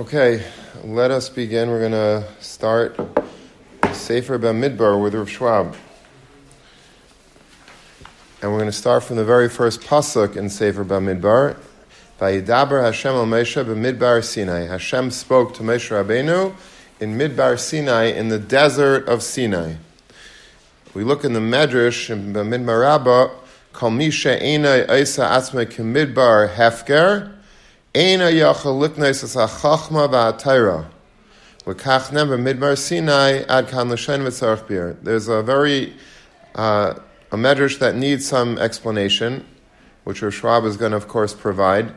Okay, let us begin. We're going to start Sefer Bamidbar with Rav Schwab. And we're going to start from the very first pasuk in Sefer Bamidbar. Vayidaber Hashem al Moshe b'Midbar Sinai. Hashem spoke to Moshe Rabbeinu in Midbar Sinai, in the desert of Sinai. We look in the Medrash in Bamidbar Rabbah, Kol Misha Eina Isa Atzme Kemidbar Hefker, L'kach never midbar Sinai ad kan l'shen v'tzarech bir. There's a very uh, a medrash that needs some explanation, which Rav Schwab is going to, of course, provide.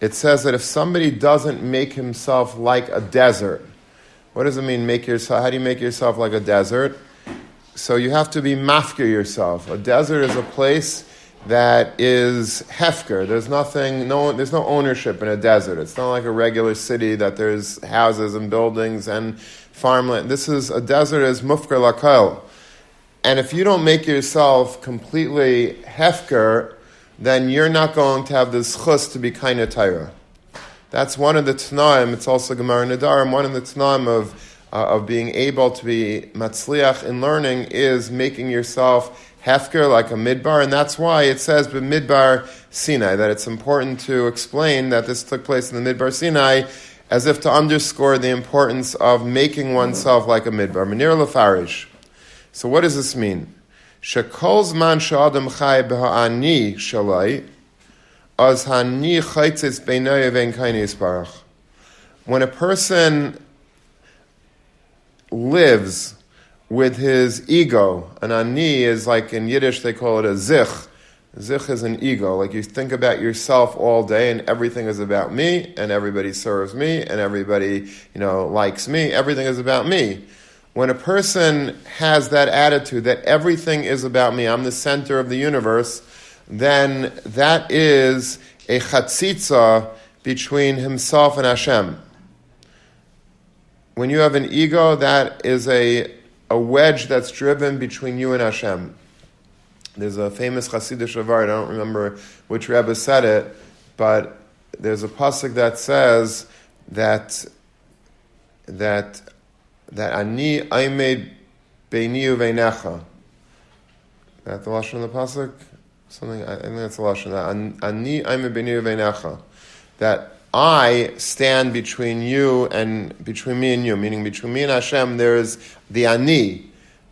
It says that if somebody doesn't make himself like a desert, what does it mean? Make yourself. How do you make yourself like a desert? So you have to be mafkir yourself. A desert is a place that is hefker. There's nothing, no, there's no ownership in a desert. It's not like a regular city that there's houses and buildings and farmland. This is a desert is mufker lakal. And if you don't make yourself completely hefker, then you're not going to have this chus to be kind of Torah. That's one of the Tanaim, it's also Gemara Nedarim, one of the Tanaim of, uh, of being able to be matzliach in learning is making yourself hefker like a midbar, and that's why it says midbar Sinai, that it's important to explain that this took place in the midbar Sinai as if to underscore the importance of making oneself like a midbar. Manir lefarish. So what does this mean? Shekol zman sh'adam chai b'ha'ani shalai, az hani chaitzis b'nei v'en kainis barach. When a person lives with his ego, an ani is like in Yiddish they call it a zich. Zich is an ego. Like you think about yourself all day and everything is about me and everybody serves me and everybody, you know, likes me. Everything is about me. When a person has that attitude that everything is about me, I'm the center of the universe, then that is a chatzitza between himself and Hashem. When you have an ego, that is a a wedge that's driven between you and Hashem. There's a famous Hasidic Shavar, I don't remember which Rebbe said it, but there's a pasuk that says that that that ani made beini uveinecha. That the lashon of the pasuk. Something I think that's the lashon. That ani made beini uveinecha. That I stand between you and between me and you, meaning between me and Hashem, there is the ani,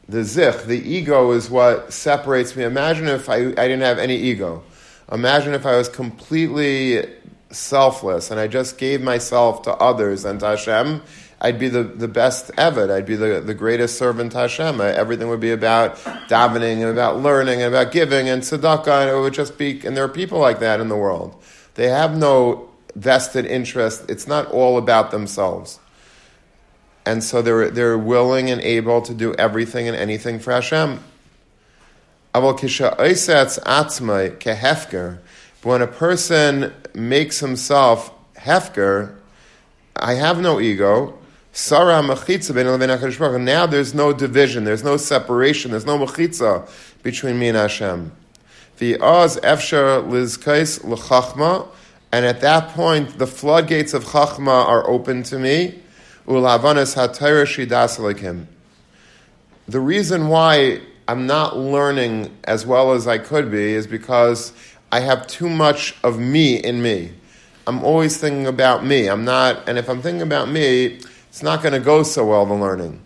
the zich, the ego is what separates me. Imagine if I, I didn't have any ego. Imagine if I was completely selfless and I just gave myself to others and to Hashem. I'd be the, the best ever. I'd be the, the greatest servant to Hashem. Everything would be about davening and about learning and about giving and tzedakah, and it would just be, and there are people like that in the world. They have no vested interest. It's not all about themselves. And so they're, they're willing and able to do everything and anything for Hashem. But when a person makes himself hefker, I have no ego. Now there's no division, there's no separation, there's no mechitza between me and Hashem. The and at that point, the floodgates of Chachma are open to me. The reason why I'm not learning as well as I could be is because I have too much of me in me. I'm always thinking about me. I'm not, and if I'm thinking about me, it's not going to go so well, the learning.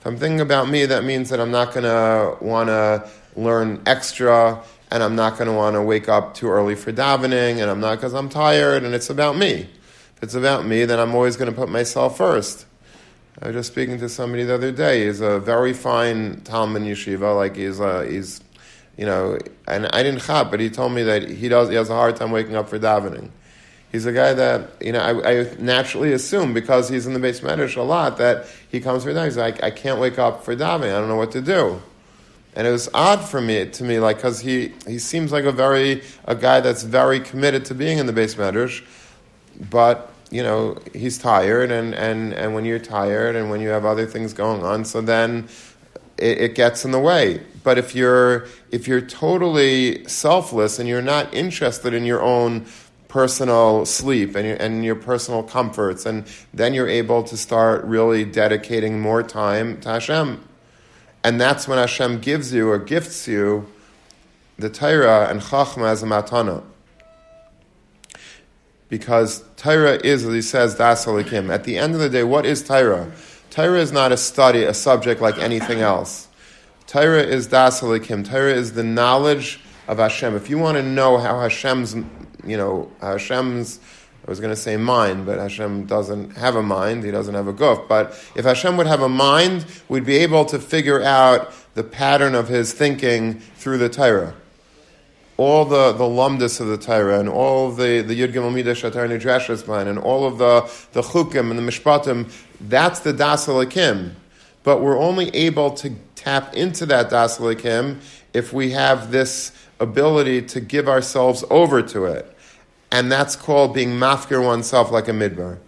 If I'm thinking about me, that means that I'm not going to want to learn extra and I'm not going to want to wake up too early for davening, and I'm not because I'm tired, and it's about me. If it's about me, then I'm always going to put myself first. I was just speaking to somebody the other day. He's a very fine Talmud yeshiva, like he's uh, he's, you know, and I didn't chap, but he told me that he does he has a hard time waking up for davening. He's a guy that you know I, I naturally assume because he's in the base medrash a lot that he comes for davening. He's like I can't wake up for davening. I don't know what to do. And it was odd for me to me, like because he, he seems like a very a guy that's very committed to being in the base medrash, but you know he's tired, and, and, and when you're tired, and when you have other things going on, so then it, it gets in the way. But if you're if you're totally selfless and you're not interested in your own personal sleep and your, and your personal comforts, and then you're able to start really dedicating more time to Hashem. And that's when Hashem gives you or gifts you the Torah and Chachma as a matana. Because Torah is, as he says, Das. At the end of the day, what is Torah? Torah is not a study, a subject like anything else. Torah is Das Halikim. Torah is the knowledge of Hashem. If you want to know how Hashem's, you know, Hashem's, I was going to say mind, but Hashem doesn't have a mind. He doesn't have a guf. But if Hashem would have a mind, we'd be able to figure out the pattern of his thinking through the Torah. All the, the lumdus of the Torah and all the, the Yud Gimel Midah Shatar and all of the, the chukim and the mishpatim, that's the Das Elikim. But we're only able to tap into that Das Elikim if we have this ability to give ourselves over to it. And that's called being mafkir oneself like a midbar.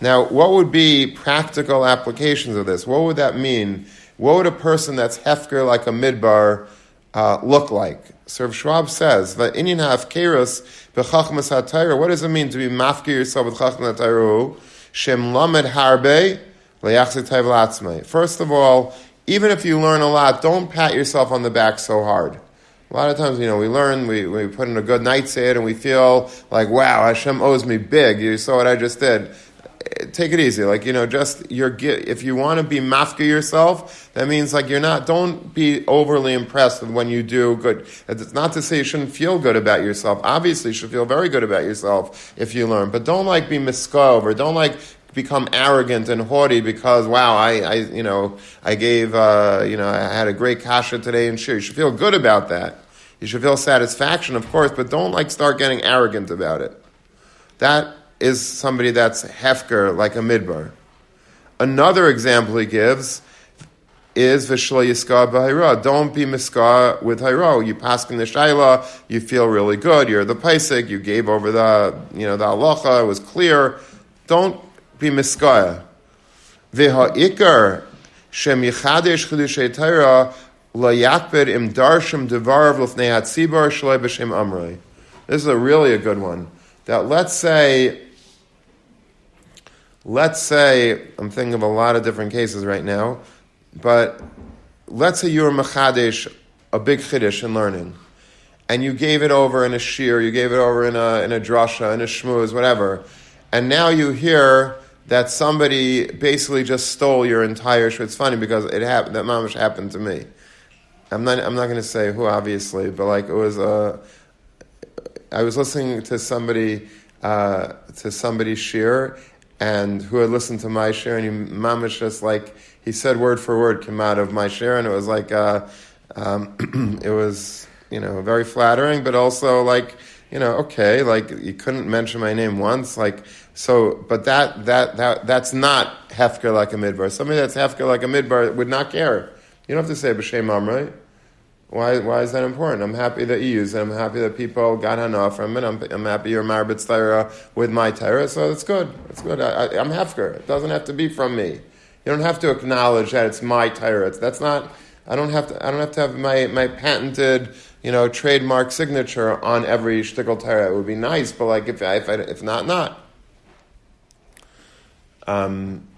Now, what would be practical applications of this? What would that mean? What would a person that's hefker like a midbar uh, look like? So Schwab says that inyan hafkerus b'chachmas hatayra. What does it mean to be mafkir yourself with chachmas hatayra? Shem lamed harbe First of all, even if you learn a lot, don't pat yourself on the back so hard. A lot of times, you know, we learn, we, we put in a good night's aid, and we feel like, wow, Hashem owes me big. You saw what I just did. Take it easy. Like, you know, just, you're, if you want to be mafka yourself, that means like you're not, don't be overly impressed when you do good. It's not to say you shouldn't feel good about yourself. Obviously, you should feel very good about yourself if you learn. But don't like be miskov or don't like become arrogant and haughty because wow, I, I you know I gave uh, you know I had a great kasha today and sure you should feel good about that. You should feel satisfaction, of course, but don't like start getting arrogant about it. That is somebody that's hefker like a midbar. Another example he gives is v'shlo yiska b'hayra. Don't be miska with hayra. You pass in the shayla, you feel really good. You're the paisik. You gave over the you know the halacha. It was clear. Don't be miskaya. V'ha'ikar shem yichadesh chidushay Torah This is a really a good one. That let's say, let's say, I'm thinking of a lot of different cases right now, but let's say you're machadesh, a big chiddush in learning, and you gave it over in a shir, you gave it over in a in a drasha, in a shmuz, whatever, and now you hear that somebody basically just stole your entire shir. It's funny because it happened. That mamish happened to me. I'm not. I'm not going to say who, obviously, but like it was a. Uh, I was listening to somebody uh, to somebody's shir, and who had listened to my share, and he mamish just like he said word for word came out of my share, and it was like uh, um, it was you know very flattering, but also like you know okay, like you couldn't mention my name once, like so, but that, that, that, that's not hefker like a midbar. Somebody that's hefker like a midbar would not care. You don't have to say b'shem right? Why, why is that important? I'm happy that you use it. I'm happy that people got hana from it. I'm, I'm happy you're marbitz tyra with my tyra, so it's good. It's good. I, am hefker. It doesn't have to be from me. You don't have to acknowledge that it's my tyra. that's not. I don't have to. I don't have to have my, my patented, you know, trademark signature on every shtickle tyra. It would be nice, but like if if, I, if not, not. Um,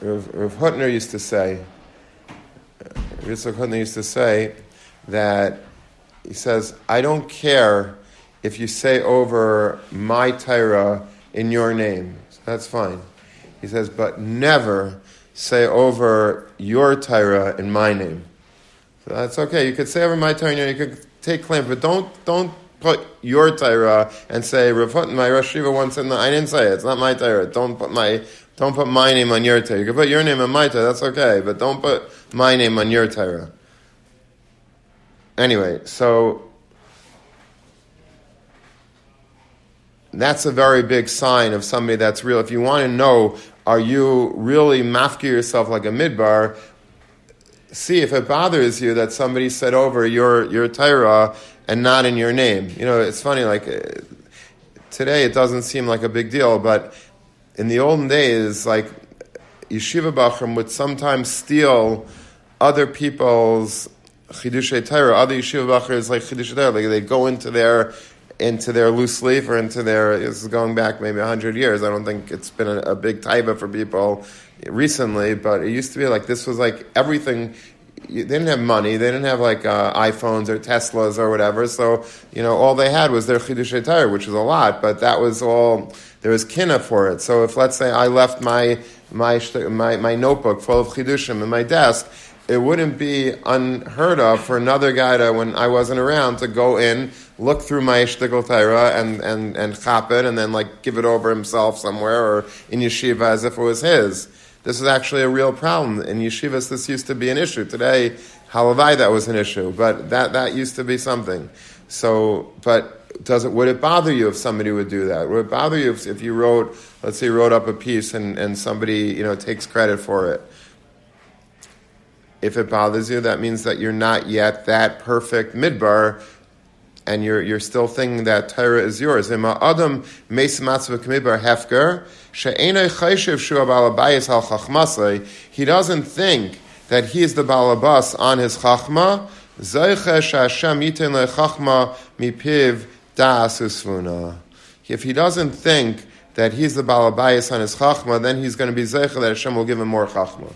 Rav, Rav Hutner used to say, Yitzhak Hutner used to say that he says, I don't care if you say over my Torah in your name. So that's fine. He says, but never say over your Torah in my name. So that's okay. You could say over my Torah, you could take claim, but don't don't put your Torah and say, my Rosh once said, no, I didn't say it. It's not my Torah. Don't put my, don't put my name on your Torah. You can put your name on my Torah. That's okay. But don't put my name on your Torah. Anyway, so that's a very big sign of somebody that's real. If you want to know, are you really mafki yourself like a midbar? See if it bothers you that somebody said over your, your Torah and not in your name. You know, it's funny, like uh, today it doesn't seem like a big deal, but in the olden days, like yeshiva bachram would sometimes steal other people's Chidushay Torah. Other yeshiva bachar is like Chidushay Torah. Like they go into their into their loose leaf or into their. This is going back maybe hundred years. I don't think it's been a, a big taiba for people recently, but it used to be like this was like everything they didn't have money. They didn't have like uh, iPhones or Teslas or whatever. So you know, all they had was their chidush tire, which was a lot. But that was all. There was kina for it. So if let's say I left my my my, my notebook full of chidushim in my desk, it wouldn't be unheard of for another guy to, when I wasn't around, to go in, look through my shtickle taira and and and chop it, and then like give it over himself somewhere or in yeshiva as if it was his. This is actually a real problem. In yeshivas, this used to be an issue. Today, halavai, that was an issue, but that, that used to be something. So, but does it, would it bother you if somebody would do that? Would it bother you if, if you wrote, let's say you wrote up a piece and, and somebody, you know, takes credit for it? If it bothers you, that means that you're not yet that perfect midbar and you're, you're still thinking that Torah is yours. Adam hefker, he doesn't think that he is the balabas on his chachma. If he doesn't think that he's the balabayas on his chachma, then he's going to be zeicha that Hashem will give him more chachma.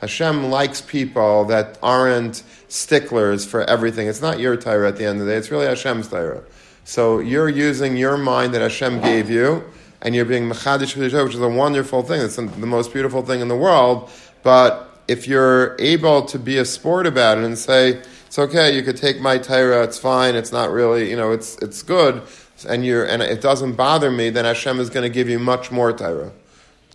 Hashem likes people that aren't sticklers for everything. It's not your Torah at the end of the day, it's really Hashem's Torah. So you're using your mind that Hashem gave you, and you're being mechadish which is a wonderful thing. It's the most beautiful thing in the world. But if you're able to be a sport about it and say, it's okay, you could take my Torah, it's fine, it's not really, you know, it's, it's good, and, you're, and it doesn't bother me, then Hashem is going to give you much more Torah.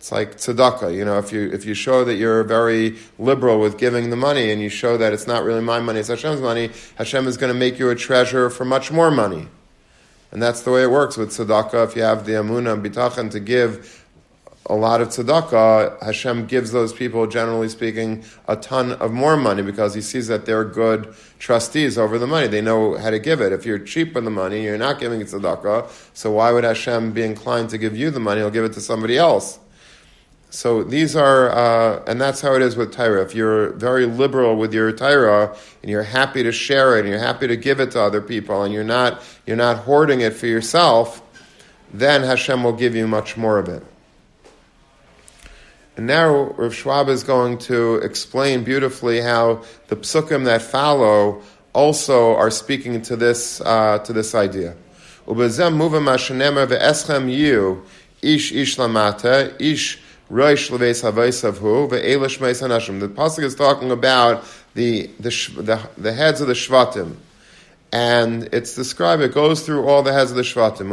It's like tzedakah. You know, if you if you show that you're very liberal with giving the money, and you show that it's not really my money, it's Hashem's money, Hashem is going to make you a treasure for much more money. And that's the way it works with tzedakah. If you have the amuna and bitachon to give a lot of tzedakah, Hashem gives those people, generally speaking, a ton of more money because He sees that they're good trustees over the money. They know how to give it. If you're cheap with the money, you're not giving it tzedakah. So why would Hashem be inclined to give you the money? He'll give it to somebody else. So these are, uh, and that's how it is with Torah. If you're very liberal with your Torah and you're happy to share it and you're happy to give it to other people and you're not, you're not hoarding it for yourself, then Hashem will give you much more of it. And now Rav Schwab is going to explain beautifully how the psukim that follow also are speaking to this, uh, to this idea. Ubezem muvim ish ish lamata, ish The pasuk is talking about the, the, the, the heads of the Shvatim. And it's described, it goes through all the heads of the Shvatim.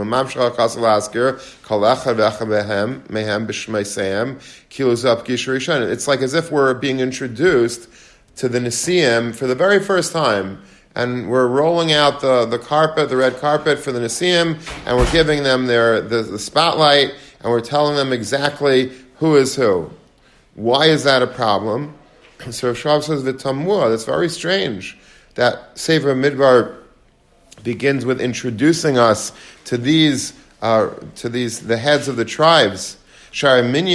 It's like as if we're being introduced to the Nisim for the very first time. And we're rolling out the, the carpet, the red carpet for the Nisim, and we're giving them their, the, the spotlight, and we're telling them exactly who is who. Why is that a problem? So Schwab says v'tamua. That's very strange that Sefer Midbar begins with introducing us to these uh, to these the heads of the tribes. When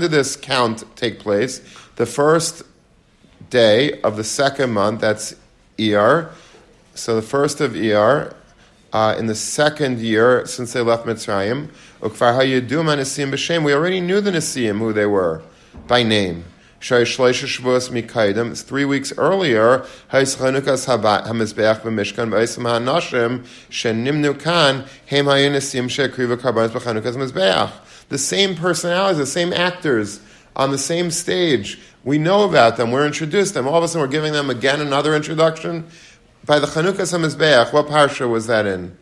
did this count take place? The first day of the second month. That's ER. So the first of Iyar, uh, in the second year since they left Mitzrayim. We already knew the Nisim, who they were, by name. Three weeks earlier. The same personalities, the same actors on the same stage. We know about them. We're introduced them. All of a sudden, we're giving them again another introduction by the Chanukah Samizbeach, what parsha was that in?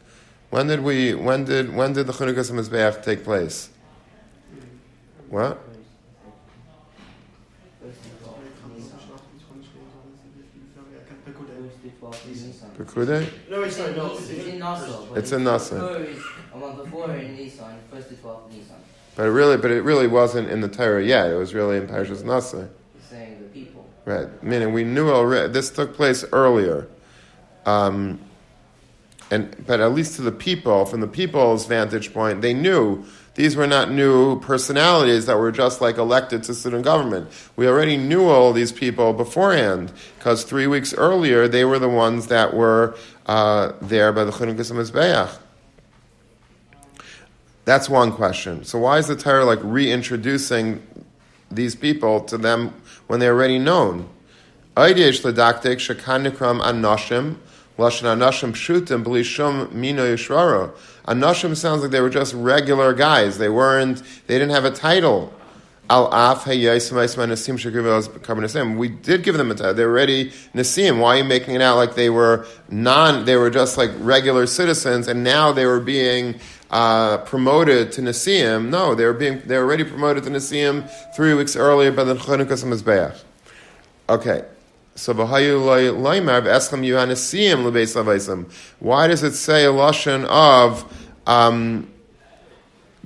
When did we? When did when did the Chanukah Samizbeach take place? What? Pekude? No, it's not. No, it's in Nasa. It's in Nasa. A month before in Nisan, first to 12 Nisan. But it really, but it really wasn't in the Torah yet. It was really in Parshas Nasa. Saying the people. Right. Meaning we knew already. This took place earlier. Um, and, but at least to the people, from the people's vantage point, they knew these were not new personalities that were just like elected to student government. We already knew all these people beforehand because three weeks earlier they were the ones that were uh, there by the Chunukas Mizbeach. That's one question. So why is the Torah like reintroducing these people to them when they're already known? Ledaktik anoshim lashon anoshim pshutim b'lishum mino yishraro. Anoshim sounds like they were just regular guys. They weren't. They didn't have a title. Al af We did give them a title. They were already nasim. Why are you making it out like they were non? They were just like regular citizens, and now they were being uh, promoted to Nasiim. No, they were being they were already promoted to Nasiim three weeks earlier by the Chanukas Mizbeach. Okay. So Why does it say a lashon of um,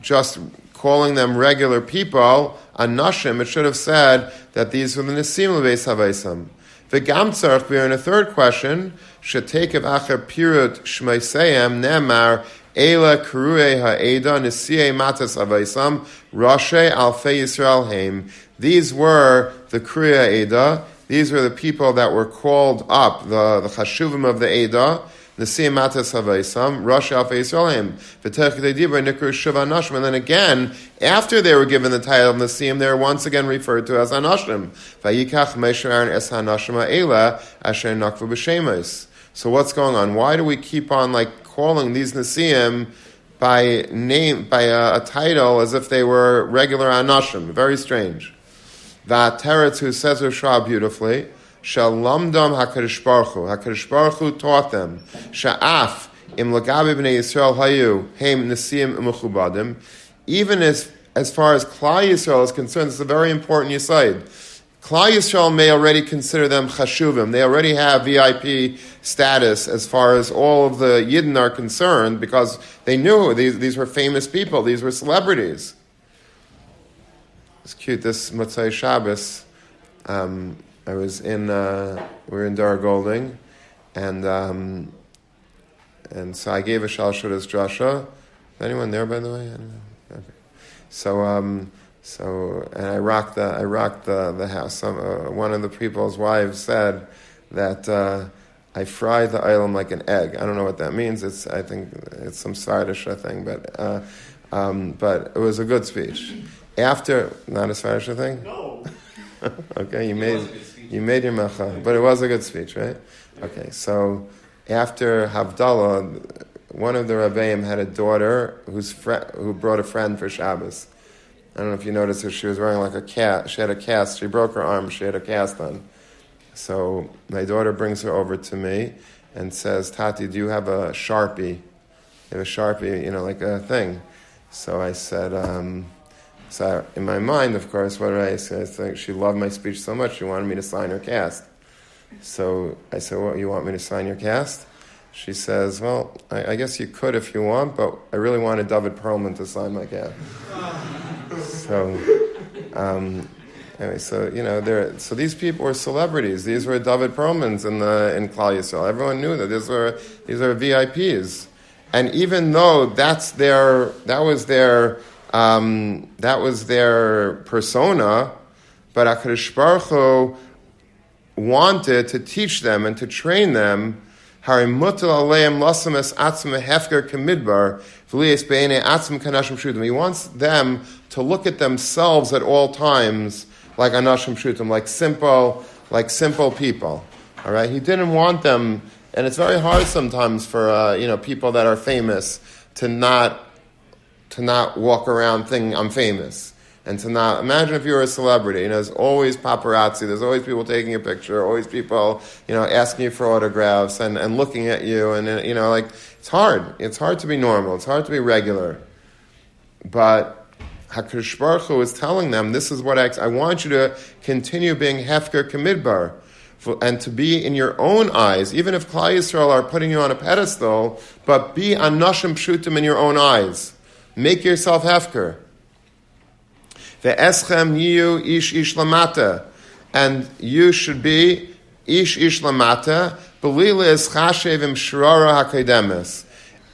just calling them regular people? Anashim, it should have said that these were the Nisim Lebeis Havaisam. V'gam tzarech in a third question, of acher pirut shmeiseyem nemar Ela Kurue Ha'eda Nisiye Matas Avaisam Rashe Alfei Yisrael Haim. These were the Kriya Eda. These were the people that were called up, the, the Chashuvim of the Eda. Nisiye Matas Avaisam Rashe Alfei Yisrael Haim. V'tech Dibra Nikru Shiva Nashim. And then again, after they were given the title of Nisim, they were once again referred to as Anashim. Vayikach Asher. So what's going on? Why do we keep on like calling these Nasiim by name by a, a, title as if they were regular Anashim. Very strange. That Teretz who says Shah beautifully, Shalamdam HaKadosh Baruch Hu. HaKadosh Baruch Hu taught them, Sha'af im lagabi b'nei Yisrael hayu heim Nasiim u'mechubadim. Even as, as far as Klal Yisrael is concerned, it's a very important Yisaid. Klal Yisrael may already consider them chashuvim. They already have VIP status as far as all of the Yidden are concerned because they knew these, these were famous people, these were celebrities. It's cute. This Motzai Shabbos, um, I was in, uh, we were in Dar Golding, and um, and so I gave a Shalshudas drasha. Anyone there, by the way? Okay. So. Um, so, and I rocked the, I rocked the, the house. Some, uh, one of the people's wives said that uh, I fried the oil like an egg. I don't know what that means. It's, I think it's some Swedish thing, but, uh, um, but it was a good speech. After, not a Swedish thing? No. okay, you made, you made your macha, but it was a good speech, right? Okay, so after Havdalah, one of the Rabbeim had a daughter who's fr- who brought a friend for Shabbos. I don't know if you noticed her, she was wearing like a cast. She had a cast. She broke her arm. She had a cast on. So my daughter brings her over to me and says, Tati, do you have a Sharpie? You have a Sharpie, you know, like a thing. So I said, um, so in my mind, of course, what I say? I think she loved my speech so much, she wanted me to sign her cast. So I said, well, you want me to sign your cast? She says, well, I, I guess you could if you want, but I really wanted David Perlman to sign my cast. So, um, anyway, so you know, there. So these people were celebrities. These were David Perlmans in the in Yisrael. Everyone knew that these were these are VIPs. And even though that's their that was their um, that was their persona, but Hakadosh Baruch Hu wanted to teach them and to train them he wants them to look at themselves at all times like anashim shutim, like simple, like simple people. All right, he didn't want them, and it's very hard sometimes for uh, you know people that are famous to not to not walk around thinking I'm famous and to not imagine if you were a celebrity. You know, there's always paparazzi. There's always people taking a picture. Always people, you know, asking you for autographs and, and looking at you. And uh, you know, like it's hard. It's hard to be normal. It's hard to be regular. But Hakadosh Baruch Hu is telling them, this is what I, I want you to continue being hefker kamidbar. And to be in your own eyes, even if Klal Yisrael are putting you on a pedestal, but be anashim pshutim in your own eyes. Make yourself hefker. Ve'eschem yu ish ish lamata. And you should be ish ish lamata, belila is chashev im shrara hakedemis.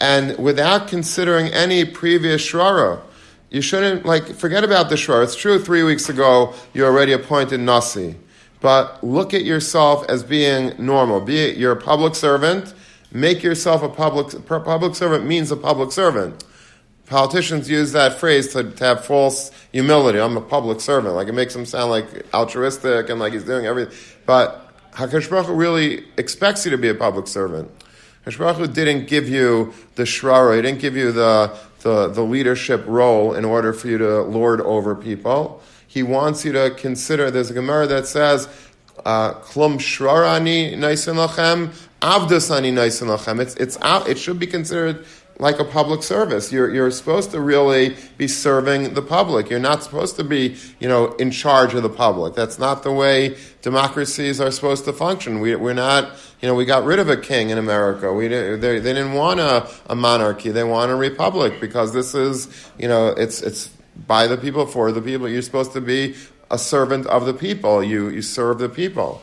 And without considering any previous shrara, You shouldn't, like, forget about the shore. It's true three weeks ago you already appointed Nasi. But look at yourself as being normal. Be it you're a public servant, make yourself a public, public servant means a public servant. Politicians use that phrase to, to have false humility. I'm a public servant. Like it makes him sound like altruistic and like he's doing everything. But HaKadosh Baruch Hu really expects you to be a public servant. HaKadosh Baruch Hu didn't give you the shrara, he didn't give you the, the, the leadership role in order for you to lord over people. He wants you to consider, there's a Gemara that says, uh, Klum shrarani naisin lachem, avdasani naisin lachem. It's, it's it should be considered like a public service. You're, you're supposed to really be serving the public. You're not supposed to be, you know, in charge of the public. That's not the way democracies are supposed to function. We, we're not, you know, we got rid of a king in America. We they, they didn't want a, a monarchy. They want a republic because this is, you know, it's, it's by the people, for the people. You're supposed to be a servant of the people. You, you serve the people.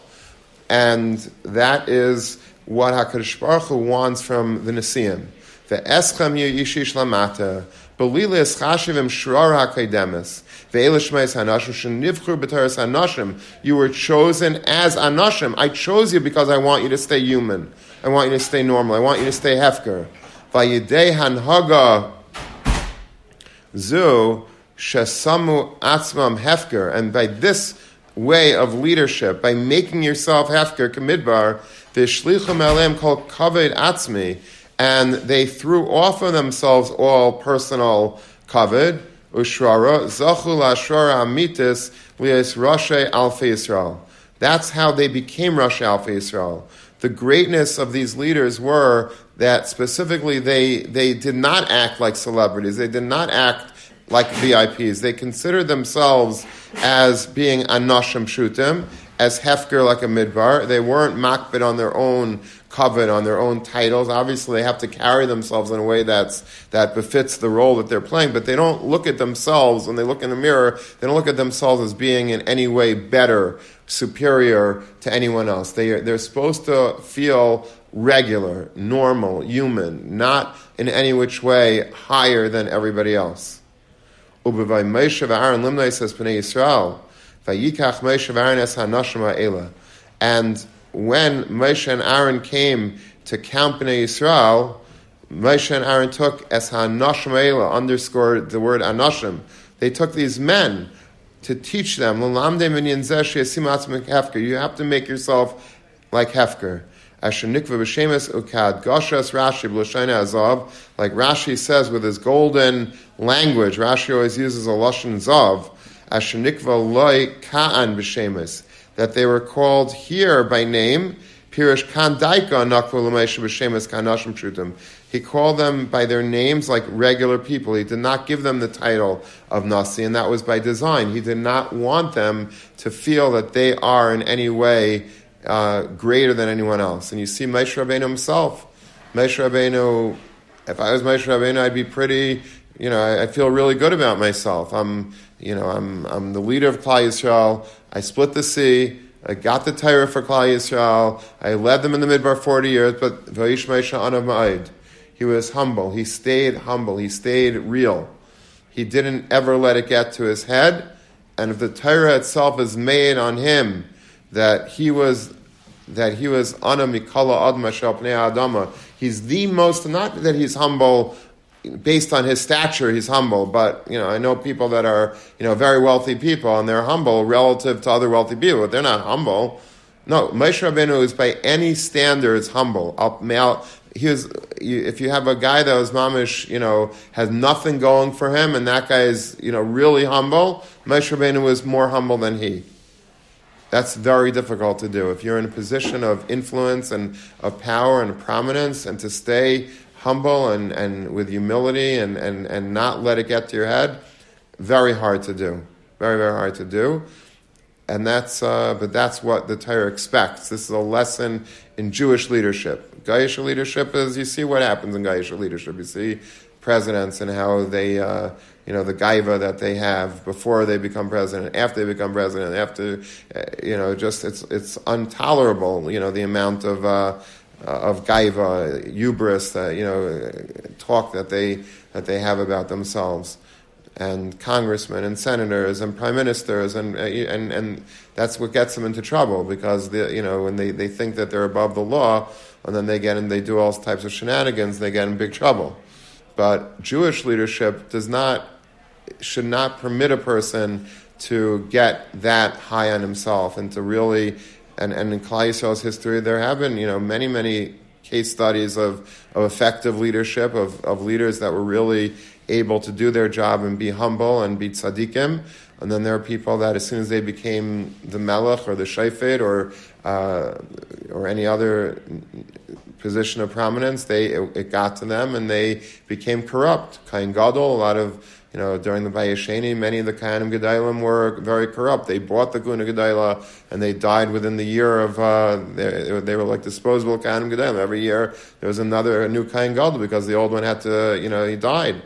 And that is what HaKadosh Baruch Hu wants from the Nisim. Ve'eschem yishish lamata, belilis chashivim shrar ha'kaidemis, ve'elishmeis hanashim shenivchur b'teres hanashim. You were chosen as anashim. I chose you because I want you to stay human. I want you to stay normal. I want you to stay hefker. Vayidei hanhaga zu shesamu atzmam hefker. And by this way of leadership, by making yourself hefker, kamidbar, v'shlichum elem kol kaved atzmi, and they threw off of themselves all personal kavod, ushrara, zachul ashrara amitis, lias rashe alfa Yisrael. That's how they became Rasha Alpha Yisrael. The greatness of these leaders were that specifically they, they did not act like celebrities. They did not act like VIPs. They considered themselves as being anoshim shutim, as hefker like a midbar. They weren't makbid on their own covet on their own titles. Obviously, they have to carry themselves in a way that's, that befits the role that they're playing, but they don't look at themselves when they look in the mirror, they don't look at themselves as being in any way better, superior to anyone else. They, they're supposed to feel regular, normal, human, not in any which way higher than everybody else. Ubevay Moshe says Pnei Yisrael, Moshe es And when Moshe and Aaron came to count Bnei Yisrael, Moshe and Aaron took as Hanoshim underscored the word Anoshim. They took these men to teach them. You have to make yourself like Hefker. Like Rashi says with his golden language, Rashi always uses a lashon zav. Ashenikva loy ka'an b'shemes that they were called here by name. Pirish Kandaika. He called them by their names like regular people. He did not give them the title of Nasi, and that was by design. He did not want them to feel that they are in any way uh, greater than anyone else. And you see Moshe Rabbeinu himself. Moshe Rabbeinu, if I was Moshe Rabbeinu, I'd be pretty, you know, I, I feel really good about myself. I'm, you know, I'm, I'm the leader of Klal Yisrael. I split the sea. I got the Torah for Klal Yisrael. I led them in the Midbar 40 years, but. He was humble. He stayed humble. He stayed real. He didn't ever let it get to his head. And if the Torah itself is made on him that he was that he was ana mikala adma adama, he's the most not that he's humble based on his stature, he's humble. But you know, I know people that are you know very wealthy people, and they're humble relative to other wealthy people, but they're not humble. No, Moshe Rabbeinu is by any standards humble. he was, if you have a guy that was mamish, you know, has nothing going for him, and that guy is, you know, really humble, Moshe Rabbeinu was more humble than he. That's very difficult to do. If you're in a position of influence and of power and prominence, and to stay humble and, and with humility and, and, and not let it get to your head, very hard to do. Very, very hard to do. And that's, uh, but that's what the Torah expects. This is a lesson in Jewish leadership. Gaish leadership is, you see what happens in Gaish leadership. You see presidents and how they, uh, you know, the gaiva that they have before they become president, after they become president, after, uh, you know, just, it's, it's intolerable, you know, the amount of, uh, Uh, of gaiva, hubris, uh, you know, uh, talk that they that they have about themselves. and congressmen and senators and prime ministers and uh, and and that's what gets them into trouble because the, you know when they, they think that they're above the law and then they get and they do all types of shenanigans they get in big trouble but Jewish leadership does not should not permit a person to get that high on himself and to really and, and in Klal Yisrael's history there have been you know many many case studies of, of effective leadership of, of leaders that were really able to do their job and be humble and be tzaddikim. And then there are people that as soon as they became the melech or the shayfet or uh, or any other position of prominence, they it, it, got to them and they became corrupt. Kain Gadol, a lot of you know during the Bayesheni, many of the Kainim Gedalim were very corrupt. They bought the Guna Gedailah and they died within the year of uh, they, they, were like disposable Kainim Gedalim. Every year there was another a new Kain Gadol because the old one had to you know he died.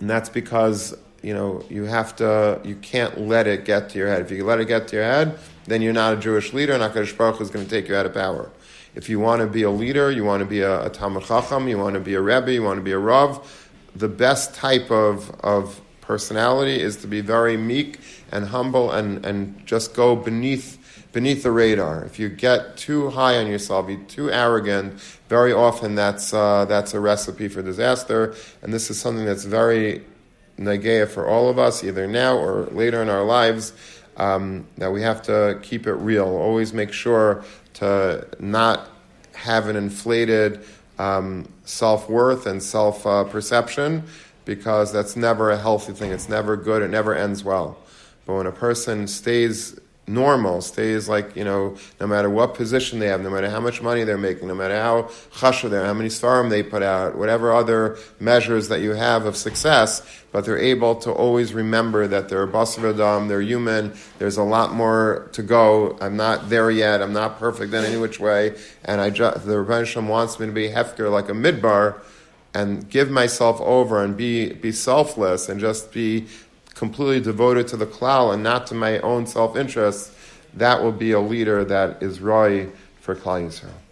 And that's because, you know, you have to, you can't let it get to your head. If you let it get to your head, then you're not a Jewish leader, and HaKadosh Baruch is going to take you out of power. If you want to be a leader, you want to be a, a Talmud Chacham, you want to be a Rebbe, you want to be a Rav, the best type of, of personality is to be very meek and humble and, and just go beneath beneath the radar. If you get too high on yourself, you're too arrogant, very often that's, uh, that's a recipe for disaster. And this is something that's very nageya for all of us, either now or later in our lives, um, that we have to keep it real. Always make sure to not have an inflated um, self worth and self uh, perception because that's never a healthy thing. It's never good. It never ends well. But when a person stays normal, stays like, you know, no matter what position they have, no matter how much money they're making, no matter how chasha they're, how many svarim they put out, whatever other measures that you have of success, but they're able to always remember that they're adam, they're human, there's a lot more to go, I'm not there yet, I'm not perfect in any which way, and I just, the Rebbe wants me to be hefker like a midbar, and give myself over and be, be selfless and just be completely devoted to the klal and not to my own self interest, that will be a leader that is Roy for Klal Yisrael.